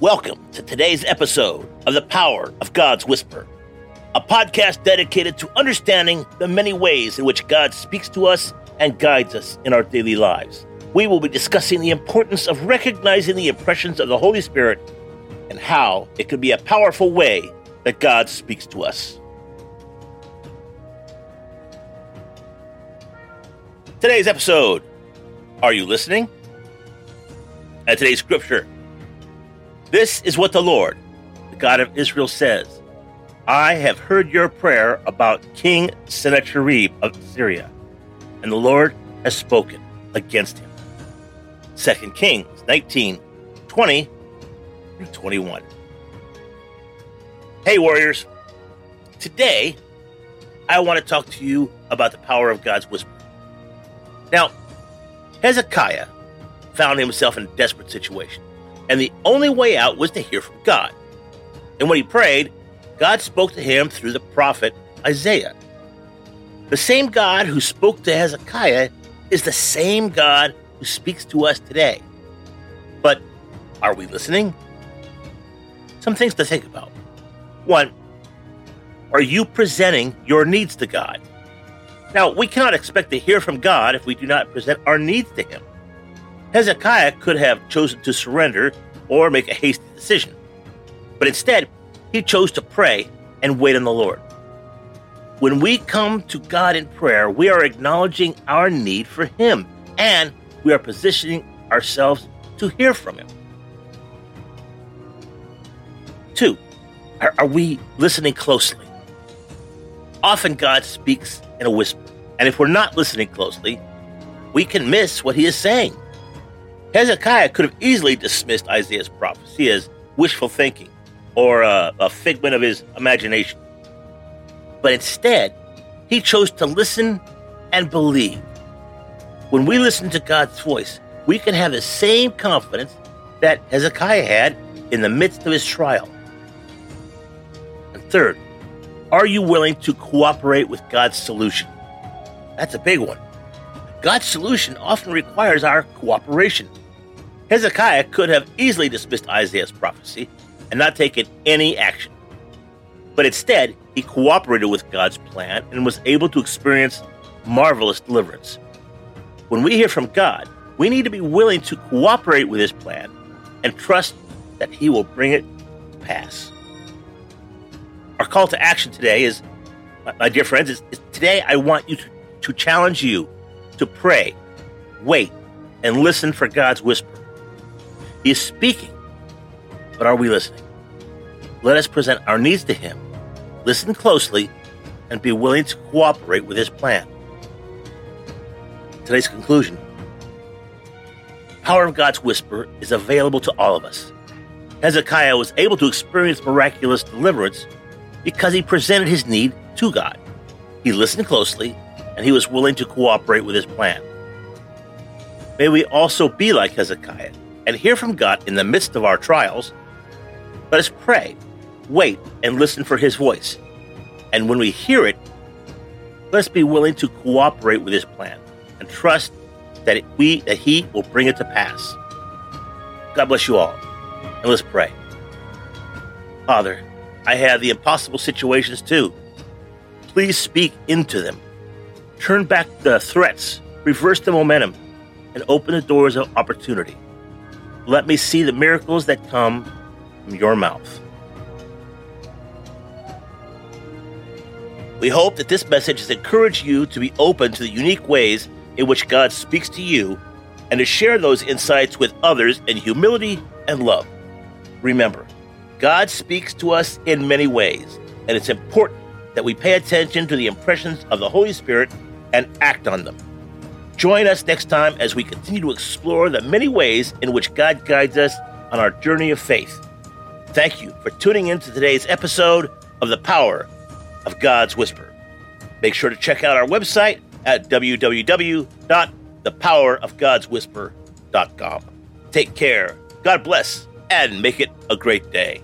Welcome to today's episode of The Power of God's Whisper, a podcast dedicated to understanding the many ways in which God speaks to us and guides us in our daily lives. We will be discussing the importance of recognizing the impressions of the Holy Spirit and how it can be a powerful way that God speaks to us. Today's episode Are you listening? And today's scripture This is what the Lord, the God of Israel, says I have heard your prayer about King Sennacherib of Syria, and the Lord has spoken against him. 2 Kings 19 20 through 21. Hey, warriors. Today, I want to talk to you about the power of God's whisper. Now, Hezekiah found himself in a desperate situation, and the only way out was to hear from God. And when he prayed, God spoke to him through the prophet Isaiah. The same God who spoke to Hezekiah is the same God who speaks to us today. But are we listening? Some things to think about. One, are you presenting your needs to God? Now, we cannot expect to hear from God if we do not present our needs to Him. Hezekiah could have chosen to surrender or make a hasty decision, but instead, he chose to pray and wait on the Lord. When we come to God in prayer, we are acknowledging our need for Him and we are positioning ourselves to hear from Him. Two, are, are we listening closely? Often God speaks in a whisper, and if we're not listening closely, we can miss what He is saying. Hezekiah could have easily dismissed Isaiah's prophecy as wishful thinking or a, a figment of his imagination. But instead, he chose to listen and believe. When we listen to God's voice, we can have the same confidence that Hezekiah had in the midst of his trial. And third, are you willing to cooperate with God's solution? That's a big one. God's solution often requires our cooperation. Hezekiah could have easily dismissed Isaiah's prophecy and not taken any action. But instead, he cooperated with God's plan and was able to experience marvelous deliverance. When we hear from God, we need to be willing to cooperate with His plan and trust that He will bring it to pass. Our call to action today is, my dear friends, is, is today I want you to, to challenge you to pray, wait, and listen for God's whisper. He is speaking, but are we listening? Let us present our needs to Him, listen closely, and be willing to cooperate with His plan today's conclusion. the Power of God's whisper is available to all of us. Hezekiah was able to experience miraculous deliverance because he presented his need to God. He listened closely and he was willing to cooperate with his plan. May we also be like Hezekiah and hear from God in the midst of our trials. Let us pray, wait, and listen for his voice. And when we hear it, let us be willing to cooperate with his plan and trust that we that He will bring it to pass. God bless you all, and let's pray. Father, I have the impossible situations too. Please speak into them. Turn back the threats, reverse the momentum, and open the doors of opportunity. Let me see the miracles that come from your mouth. We hope that this message has encouraged you to be open to the unique ways in which God speaks to you and to share those insights with others in humility and love. Remember, God speaks to us in many ways, and it's important that we pay attention to the impressions of the Holy Spirit and act on them. Join us next time as we continue to explore the many ways in which God guides us on our journey of faith. Thank you for tuning in to today's episode of The Power of God's Whisper. Make sure to check out our website at www.thepowerofgodswhisper.com. Take care, God bless, and make it a great day.